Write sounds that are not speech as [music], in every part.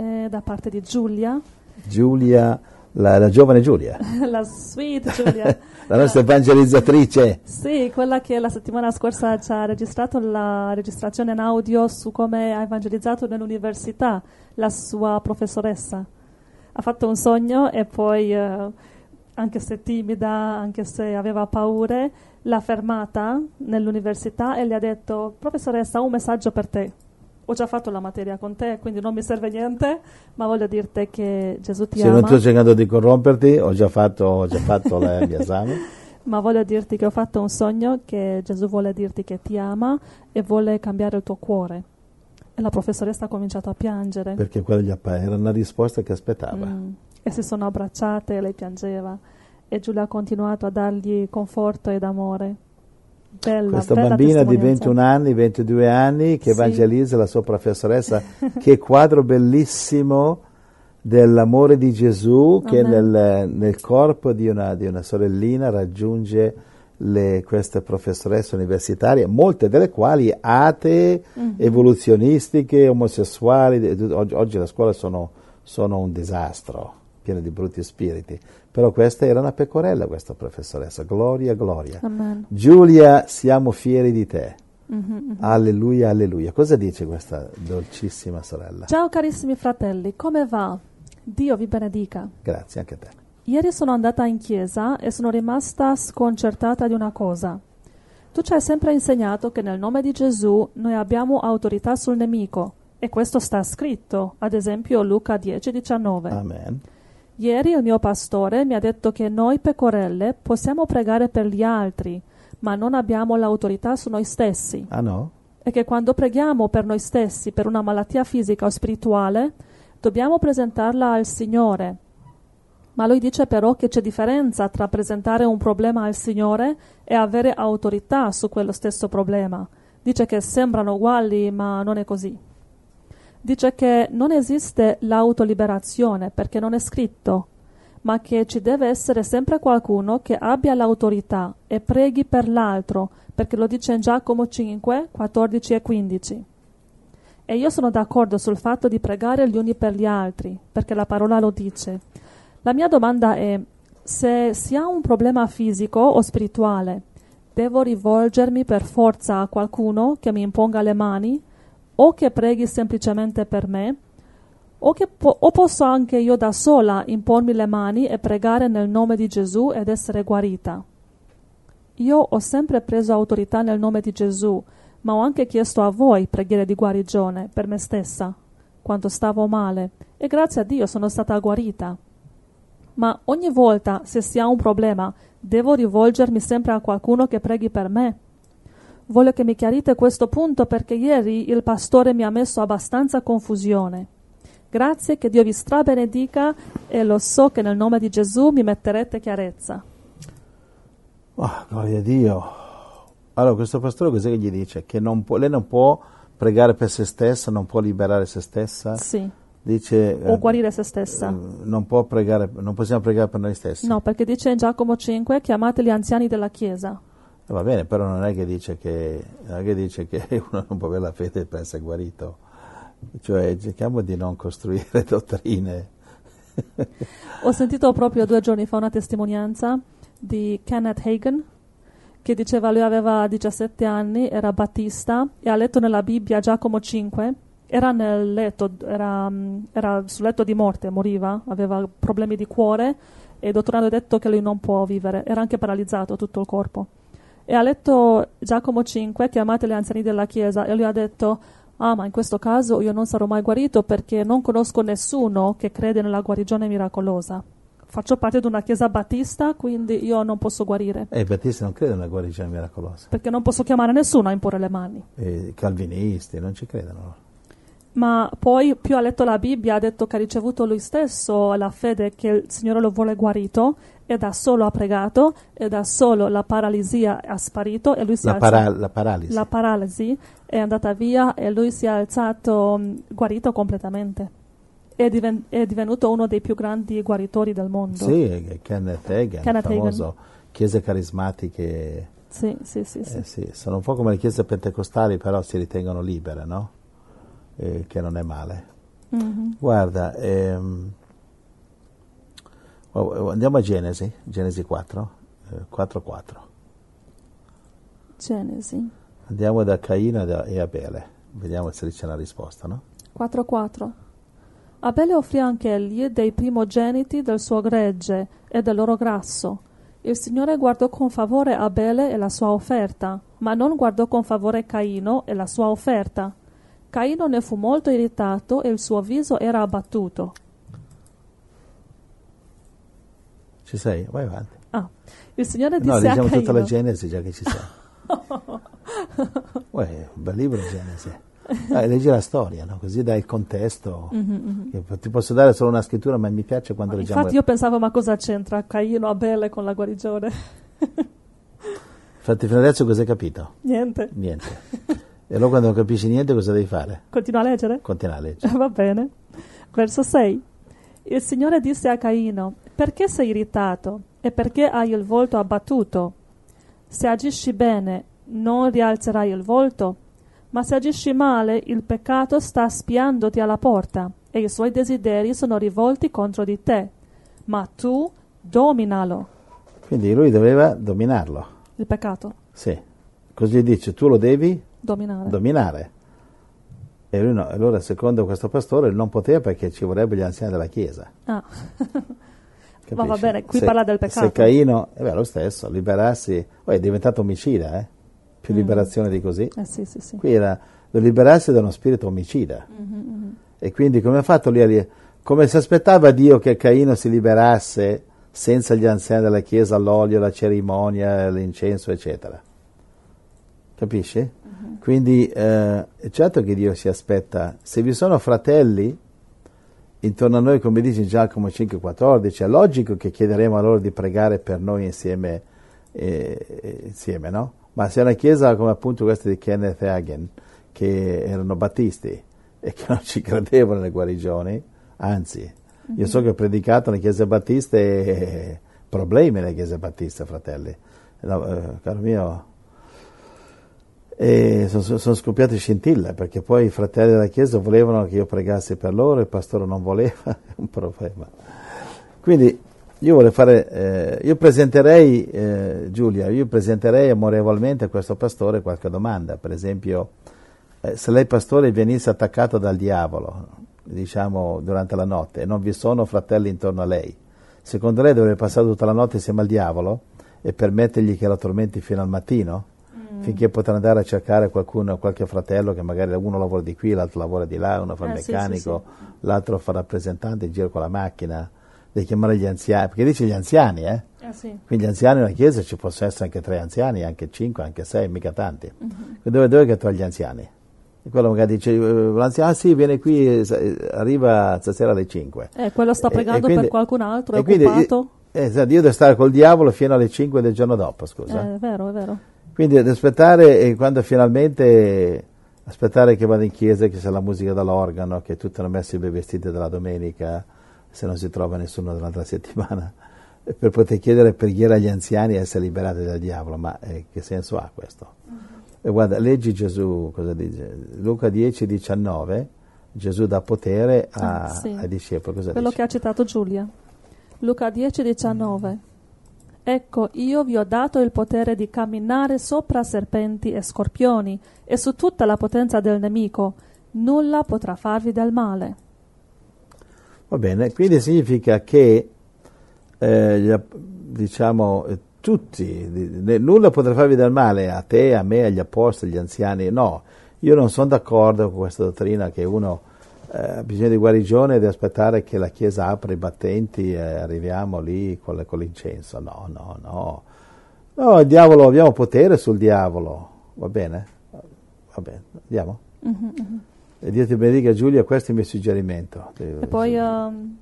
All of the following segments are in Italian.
eh, da parte di Giulia. Giulia, la, la giovane Giulia. [laughs] la sweet Giulia. [laughs] la nostra evangelizzatrice. Sì, quella che la settimana scorsa ci ha registrato la registrazione in audio su come ha evangelizzato nell'università la sua professoressa. Ha fatto un sogno e poi, eh, anche se timida, anche se aveva paure, l'ha fermata nell'università e le ha detto, professoressa, un messaggio per te ho già fatto la materia con te, quindi non mi serve niente, ma voglio dirti che Gesù ti Se ama. Se non sto cercando di corromperti, ho già fatto, ho già fatto il mio esame. [laughs] ma voglio dirti che ho fatto un sogno che Gesù vuole dirti che ti ama e vuole cambiare il tuo cuore. E la professoressa ha cominciato a piangere. Perché quella era una risposta che aspettava. Mm. E si sono abbracciate e lei piangeva. E Giulia ha continuato a dargli conforto ed amore. Bella, Questa bella bambina di 21 anni, 22 anni che sì. evangelizza la sua professoressa, [laughs] che quadro bellissimo dell'amore di Gesù che nel, nel, corpo di una, di una sorellina raggiunge le, queste professoresse universitarie, molte delle quali atee, mm-hmm. evoluzionistiche, omosessuali. Oggi, oggi le scuole sono, sono un disastro, piene di brutti spiriti. Però questa era una pecorella, questa professoressa. Gloria, gloria. Amen. Giulia, siamo fieri di te. Mm-hmm, mm-hmm. Alleluia, alleluia. Cosa dice questa dolcissima sorella? Ciao carissimi fratelli, come va? Dio vi benedica. Grazie anche a te. Ieri sono andata in chiesa e sono rimasta sconcertata di una cosa. Tu ci hai sempre insegnato che nel nome di Gesù noi abbiamo autorità sul nemico e questo sta scritto, ad esempio Luca 10:19. Amen. Ieri il mio pastore mi ha detto che noi pecorelle possiamo pregare per gli altri, ma non abbiamo l'autorità su noi stessi. Ah no? E che quando preghiamo per noi stessi, per una malattia fisica o spirituale, dobbiamo presentarla al Signore. Ma lui dice però che c'è differenza tra presentare un problema al Signore e avere autorità su quello stesso problema. Dice che sembrano uguali, ma non è così. Dice che non esiste l'autoliberazione perché non è scritto, ma che ci deve essere sempre qualcuno che abbia l'autorità e preghi per l'altro, perché lo dice in Giacomo 5, 14 e 15. E io sono d'accordo sul fatto di pregare gli uni per gli altri, perché la parola lo dice. La mia domanda è, se si ha un problema fisico o spirituale, devo rivolgermi per forza a qualcuno che mi imponga le mani o che preghi semplicemente per me, o, che po- o posso anche io da sola impormi le mani e pregare nel nome di Gesù ed essere guarita. Io ho sempre preso autorità nel nome di Gesù, ma ho anche chiesto a voi preghiere di guarigione per me stessa, quando stavo male, e grazie a Dio sono stata guarita. Ma ogni volta, se si ha un problema, devo rivolgermi sempre a qualcuno che preghi per me. Voglio che mi chiarite questo punto perché ieri il pastore mi ha messo abbastanza confusione. Grazie, che Dio vi strabenedica e lo so che nel nome di Gesù mi metterete chiarezza. Oh, gloria a Dio. Allora, questo pastore cos'è che gli dice? Che non può, lei non può pregare per se stessa, non può liberare se stessa? Sì. Dice, o guarire se stessa. Eh, non, può pregare, non possiamo pregare per noi stessi. No, perché dice in Giacomo 5, chiamate gli anziani della Chiesa. Eh, va bene, però non è che dice che, che, dice che [laughs] uno non può avere la fede per essere guarito. Cioè, cerchiamo di non costruire [laughs] dottrine. Ho sentito proprio due giorni fa una testimonianza di Kenneth Hagen che diceva lui aveva 17 anni, era battista e ha letto nella Bibbia Giacomo 5, era nel letto, era, era sul letto di morte, moriva, aveva problemi di cuore e il dottore ha detto che lui non può vivere, era anche paralizzato tutto il corpo. E ha letto Giacomo 5, chiamate gli anziani della chiesa, e lui ha detto, ah ma in questo caso io non sarò mai guarito perché non conosco nessuno che crede nella guarigione miracolosa. Faccio parte di una chiesa battista, quindi io non posso guarire. E i battisti non credono nella guarigione miracolosa. Perché non posso chiamare nessuno a imporre le mani. E i calvinisti non ci credono. Ma poi più ha letto la Bibbia ha detto che ha ricevuto lui stesso la fede che il Signore lo vuole guarito e da solo ha pregato e da solo la paralisia è sparito e lui si La, è para- alzato. la paralisi. La paralisi è andata via e lui si è alzato mh, guarito completamente. È, diven- è divenuto uno dei più grandi guaritori del mondo. Sì, è Kenneth Hagan, Kenneth famoso, chiese carismatiche, sì, sì, sì. sì. eh, sì, sono un po' come le chiese pentecostali, però si ritengono libere, no? Eh, che non è male. Mhm. Guarda, ehm, oh, andiamo a Genesi, Genesi 4, eh, 4.4. Genesi Andiamo da Caino e Abele, vediamo se c'è una risposta, no? 4.4 Abele offrì anche egli dei primogeniti del suo gregge e del loro grasso. Il Signore guardò con favore Abele e la sua offerta, ma non guardò con favore Caino e la sua offerta. Caino ne fu molto irritato e il suo viso era abbattuto. Ci sei? Vai avanti. Ah, il Signore No, disse a leggiamo tutta la Caino Genesi già che ci sei. [laughs] Uè, un bel libro Genesi. Dai, leggi la storia, no? così dai il contesto. Io Ti posso dare solo una scrittura, ma mi piace quando leggiamo. Infatti io pensavo ma cosa c'entra Caino Abele con la guarigione? Infatti, fino adesso cosa hai capito? [laughs] Niente. Niente. E allora quando non capisci niente cosa devi fare? Continua a leggere? Continua a [laughs] leggere. Va bene. Verso 6. Il Signore disse a Caino, perché sei irritato e perché hai il volto abbattuto? Se agisci bene, non rialzerai il volto, ma se agisci male, il peccato sta spiandoti alla porta e i suoi desideri sono rivolti contro di te. Ma tu dominalo, Quindi lui doveva dominarlo. il peccato, Sì. Così dice, tu lo devi dominare. dominare. E lui no. Allora, secondo questo pastore, non poteva perché ci vorrebbe gli anziani della Chiesa. ah. [laughs] Ma va bene, qui Se- parla del peccato. Se Caino, è beh, lo stesso, liberarsi, poi è diventato omicida, eh? Più Mm. liberazione di così. Eh sì, sì, sì. Qui era lo liberarsi da uno spirito omicida. Mm-hmm, E quindi come ha fatto lì? a Come si aspettava Dio che Caino si liberasse senza gli anziani della Chiesa, l'olio, la cerimonia, l'incenso, eccetera. Capisci? Quindi eh, è certo che Dio si aspetta, se vi sono fratelli intorno a noi, come dice Giacomo 5,14, è logico che chiederemo a loro di pregare per noi insieme, eh, insieme no? Ma se è una chiesa come appunto questa di Kenneth Hagen, che erano battisti e che [laughs] non ci credevano nelle guarigioni, anzi, io so che ho predicato nelle chiese battiste e problemi nelle chiese battiste, fratelli. No, eh, caro mio, e sono, sono scoppiate scintille perché poi i fratelli della chiesa volevano che io pregassi per loro, il pastore non voleva, [laughs] è un problema. Quindi io fare, eh, io presenterei, eh, Giulia, io presenterei amorevolmente a questo pastore qualche domanda, per esempio, eh, se lei pastore venisse attaccato dal diavolo, diciamo durante la notte, e non vi sono fratelli intorno a lei, secondo lei dovrebbe passare tutta la notte insieme al diavolo e permettergli che la tormenti fino al mattino? Finché potrà andare a cercare qualcuno, qualche fratello che magari uno lavora di qui, l'altro lavora di là, uno fa il Eh, sì, sì, meccanico, l'altro fa rappresentante in giro con la macchina, devi chiamare gli anziani, perché dice gli anziani, eh? Eh sì. Quindi gli anziani nella chiesa ci possono essere anche tre anziani, anche cinque, anche sei, mica tanti. Mhm. Dove, dove che trovi gli anziani? E quello magari dice, eh, l'anziano, ah sì, viene qui, arriva stasera alle cinque. Eh, quello sta pregando quindi- per qualcun altro, è e quindi, occupato. eh, esatto, io devo stare col diavolo fino alle 5 del giorno dopo, scusa. Eh, è vero, è vero. Quindi ad aspettare quando finalmente aspettare che vada in chiesa, che c'è la musica dall'organo, che tutti hanno messo i bei vestiti della domenica, se non si trova nessuno la settimana, [laughs] per poter chiedere preghiera agli anziani e essere liberati dal diavolo. Ma eh, che senso ha questo? E guarda, leggi Gesù, cosa dice? Luca 10, 19, Gesù dà potere a- Ah, sì. ai discepoli. Cosa Quello dice? che ha citato Giulia. Luca 10, 19. Ecco, io vi ho dato il potere di camminare sopra serpenti e scorpioni e su tutta la potenza del nemico. Nulla potrà farvi del male. Va bene, quindi significa che eh, diciamo eh, tutti, nulla potrà farvi del male a te, a me, agli apostoli, agli anziani. No, io non sono d'accordo con questa dottrina che uno eh, bisogno di guarigione e deve aspettare che la Chiesa apra i battenti e arriviamo lì con, con l'incenso. No, no, no. No, il diavolo, abbiamo potere sul diavolo. Va bene? Va bene, andiamo. E Dio ti benedica Giulia, questo è il mio suggerimento. E poi um,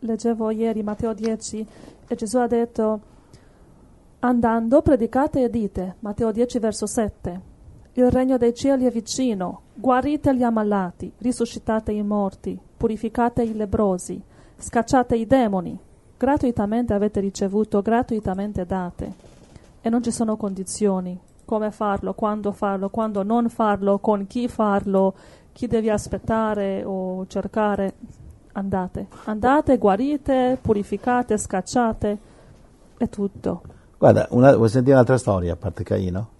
leggevo ieri Matteo 10 e Gesù ha detto andando predicate e dite, Matteo 10 verso 7, il regno dei cieli è vicino, guarite gli ammalati, risuscitate i morti, purificate i lebrosi, scacciate i demoni, gratuitamente avete ricevuto, gratuitamente date. E non ci sono condizioni, come farlo, quando farlo, quando non farlo, con chi farlo, chi devi aspettare o cercare. Andate, andate, guarite, purificate, scacciate, è tutto. Guarda, una, vuoi sentire un'altra storia a parte Caino?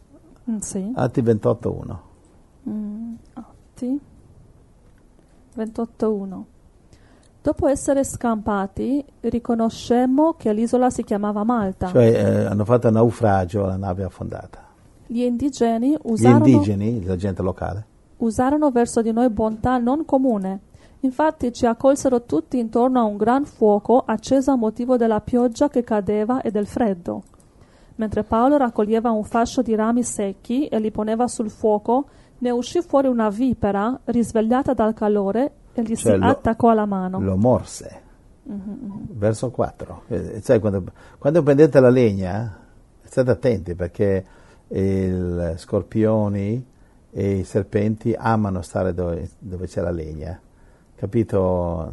Mm, sì. Atti 28.1. Mm, Atti 28.1. Dopo essere scampati, riconoscemmo che l'isola si chiamava Malta. Cioè eh, hanno fatto naufragio, la nave affondata. Gli indigeni Gli usarono, indigeni, la gente locale, usarono verso di noi bontà non comune. Infatti ci accolsero tutti intorno a un gran fuoco acceso a motivo della pioggia che cadeva e del freddo. Mentre Paolo raccoglieva un fascio di rami secchi e li poneva sul fuoco, ne uscì fuori una vipera risvegliata dal calore e gli Cioè si lo- attaccò alla mano. lo morse. Verso 4. Eh, sai, quando, quando prendete la legna, state attenti perché i scorpioni e i serpenti amano stare dove, dove c'è la legna. Capito,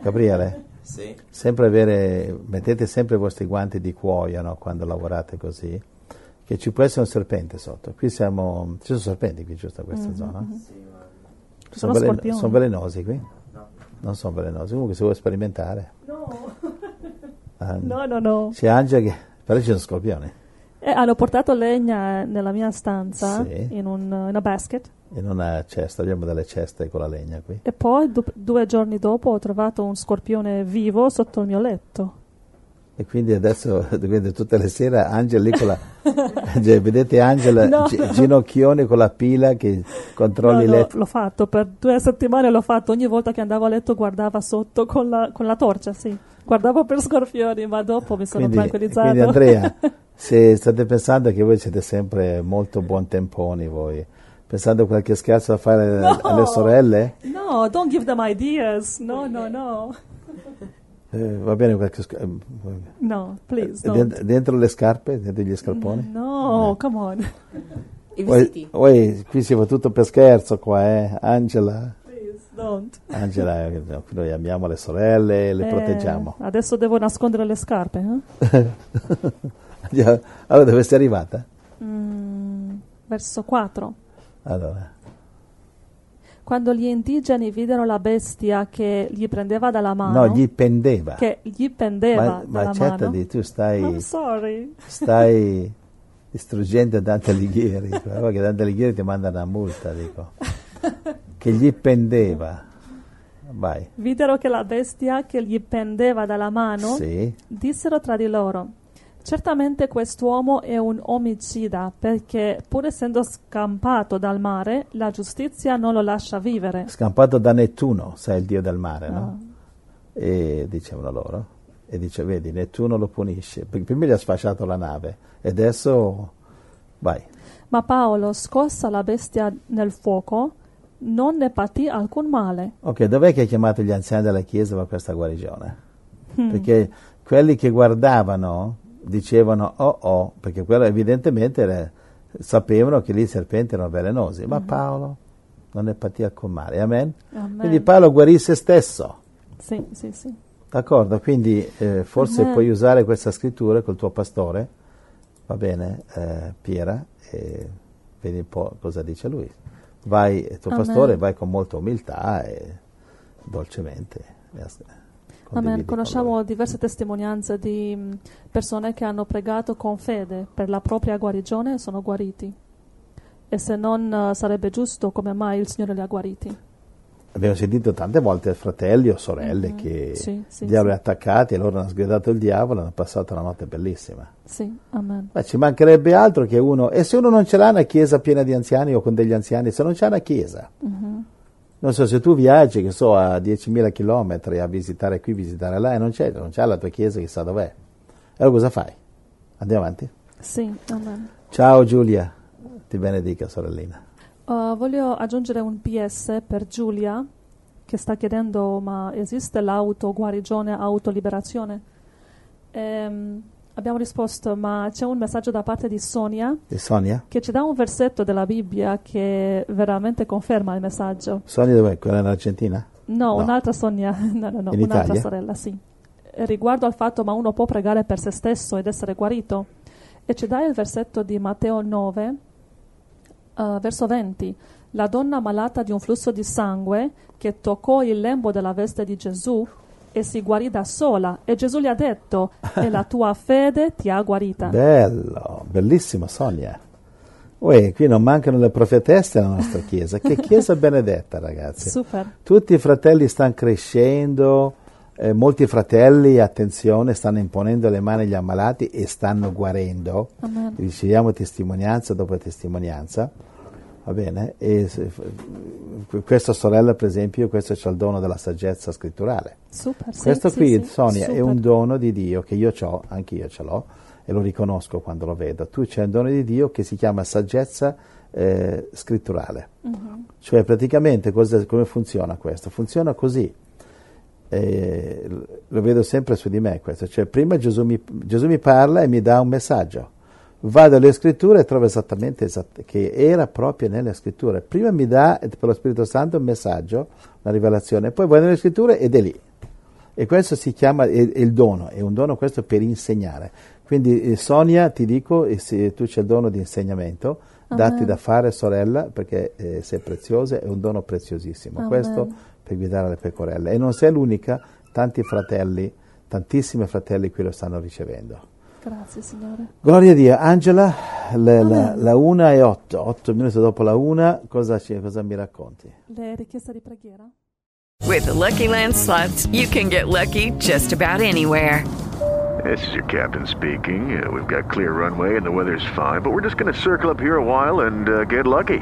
Gabriele? Sì. Sempre avere, mettete sempre i vostri guanti di cuoio no, quando lavorate così, che ci può essere un serpente sotto. Qui siamo, ci sono serpenti qui giusto in questa zona? Ci sono velen- scorpioni. sono velenosi qui? Non sono velenosi, comunque se vuoi sperimentare. Ah, No, no, no. C'è Angela che... Però ci sono scorpioni. E hanno portato legna nella mia stanza Sì. in, un, in una basket In una cesta, abbiamo delle ceste con la legna qui. e poi du- due giorni dopo ho trovato un scorpione vivo sotto il mio letto. E quindi adesso, [laughs] quindi tutte le sere, Angela lì con la... [laughs] Cioè, vedete Angela No. gi- ginocchioni con la pila che controlli no, letto. l'ho fatto per due settimane, l'ho fatto ogni volta che andavo a letto guardava sotto con la, con la torcia, sì. Guardavo per scorpioni, ma dopo mi sono Quindi, tranquillizzato. quindi Andrea, [laughs] se state pensando che voi siete sempre molto buontemponi voi, pensando a qualche scherzo da fare No. alle sorelle, No, don't give them ideas. No, no, no. eh, va bene qualche scherzo. No, please, don't. dentro, dentro le scarpe, dentro gli scarponi? No, come on. I vestiti. poi qui si fa tutto per scherzo qua, eh? Angela, Please, don't. Angela, eh, no, noi amiamo le sorelle, le Eh, proteggiamo. Adesso devo nascondere le scarpe, eh? [laughs] Allora, dove sei arrivata? Mm, verso 4. Allora, Quando gli indigeni videro la bestia che gli prendeva dalla mano, no, gli pendeva. che gli pendeva Ma, ma certo di tu stai, sorry. stai [laughs] distruggendo Dante Alighieri, guarda che Dante Alighieri ti manda una multa, dico. Che gli pendeva. Vai. Videro che la bestia che gli pendeva dalla mano, Sì. dissero tra di loro, certamente quest'uomo è un omicida, perché pur essendo scampato dal mare, la giustizia non lo lascia vivere. Scampato da Nettuno, sai il dio del mare, no? No. E dicevano loro. E dice, vedi, Nettuno lo punisce. Perché prima gli ha sfasciato la nave. E adesso, vai. Ma Paolo, scossa la bestia nel fuoco, non ne patì alcun male. Ok, dov'è che ha chiamato gli anziani della Chiesa per questa guarigione? Hmm. Perché quelli che guardavano dicevano, oh oh, perché quello evidentemente era- sapevano che lì i serpenti erano velenosi. Ma Paolo non ne patì alcun male. Amen? Amen. Quindi Paolo guarì se stesso. Sì, sì, sì. D'accordo, quindi eh, forse Amen. puoi usare questa scrittura col tuo pastore, va bene, eh, Piera, e vedi un po' cosa dice lui. Vai, il tuo Amen. pastore, vai con molta umiltà e dolcemente. Amen. con Conosciamo diverse testimonianze di mh, persone che hanno pregato con fede per la propria guarigione e sono guariti. E se non eh, sarebbe giusto, come mai il Signore li ha guariti? Abbiamo sentito tante volte fratelli o sorelle che Sì, sì, il diavolo è attaccati e loro hanno sgridato il diavolo e hanno passato una notte bellissima. Sì, amen. Ma ci mancherebbe altro che uno, e se uno non ce l'ha una chiesa piena di anziani o con degli anziani, se non c'è una chiesa, non so se tu viaggi, che so, a 10.000 chilometri a visitare qui, visitare là, e non c'è, non c'è la tua chiesa, chissà dov'è. Allora cosa fai? Andiamo avanti. Sì, amen. Ciao Giulia, ti benedica sorellina. Uh, voglio aggiungere un PS per Giulia che sta chiedendo ma esiste l'autoguarigione, autoliberazione? Ehm, abbiamo risposto ma c'è un messaggio da parte di Sonia Di Sonia? che ci dà un versetto della Bibbia che veramente conferma il messaggio. Sonia dov'è? Quella in Argentina? No, No. un'altra Sonia, [laughs] no, no, no, In un'altra Italia? sorella, sì. Riguardo al fatto ma uno può pregare per se stesso ed essere guarito. E ci dà il versetto di Matteo 9, eh, verso 20. La donna malata di un flusso di sangue che toccò il lembo della veste di Gesù e si guarì da sola. E Gesù gli ha detto, e la tua fede ti ha guarita. Bello, bellissimo Sonia. Uè, qui non mancano le profetesse nella nostra chiesa. Che chiesa benedetta, ragazzi. Super. Tutti i fratelli stanno crescendo, eh, molti fratelli, attenzione, stanno imponendo le mani agli ammalati e stanno guarendo. Amen. Riceviamo testimonianza dopo testimonianza. Va bene? E se- questa sorella, per esempio, questo c'è il dono della saggezza scritturale. Super. Questo sì, qui, sì, Sonia, è super. un dono di Dio che io ho, anche io ce l'ho, e lo riconosco quando lo vedo. Tu c'è un dono di Dio che si chiama saggezza eh, scritturale. Mhm. Cioè, praticamente, cosa- come funziona questo? Funziona così. Eh, lo vedo sempre su di me questo. Cioè, prima Gesù mi, Gesù mi parla e mi dà un messaggio. Vado alle scritture e trovo esattamente esatt- che era proprio nelle scritture. Prima mi dà eh, per lo Spirito Santo un messaggio, una rivelazione, poi vado nelle scritture ed è lì. E questo si chiama è, è il dono, è un dono questo per insegnare. Quindi eh, Sonia, ti dico, e se tu c'è il dono di insegnamento, datti Amen. da fare sorella perché eh, sei preziosa, è un dono preziosissimo. Amen. Questo per guidare le pecorelle. E non sei l'unica, tanti fratelli, tantissimi fratelli qui lo stanno ricevendo. Grazie, Signore. Gloria a Dio. Angela, le- la, la una e otto, otto minuti dopo la una, cosa, ci- cosa mi racconti? Le richieste di preghiera? With the Lucky Land slots, you can get lucky just about anywhere. This is your captain speaking. Uh, we've got clear runway and the weather's fine, but we're just going to circle up here a while and uh, get lucky.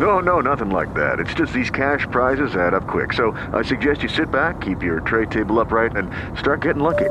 No, no, nothing like that. It's just these cash prizes add up quick. So I suggest you sit back, keep your tray table upright, and start getting lucky.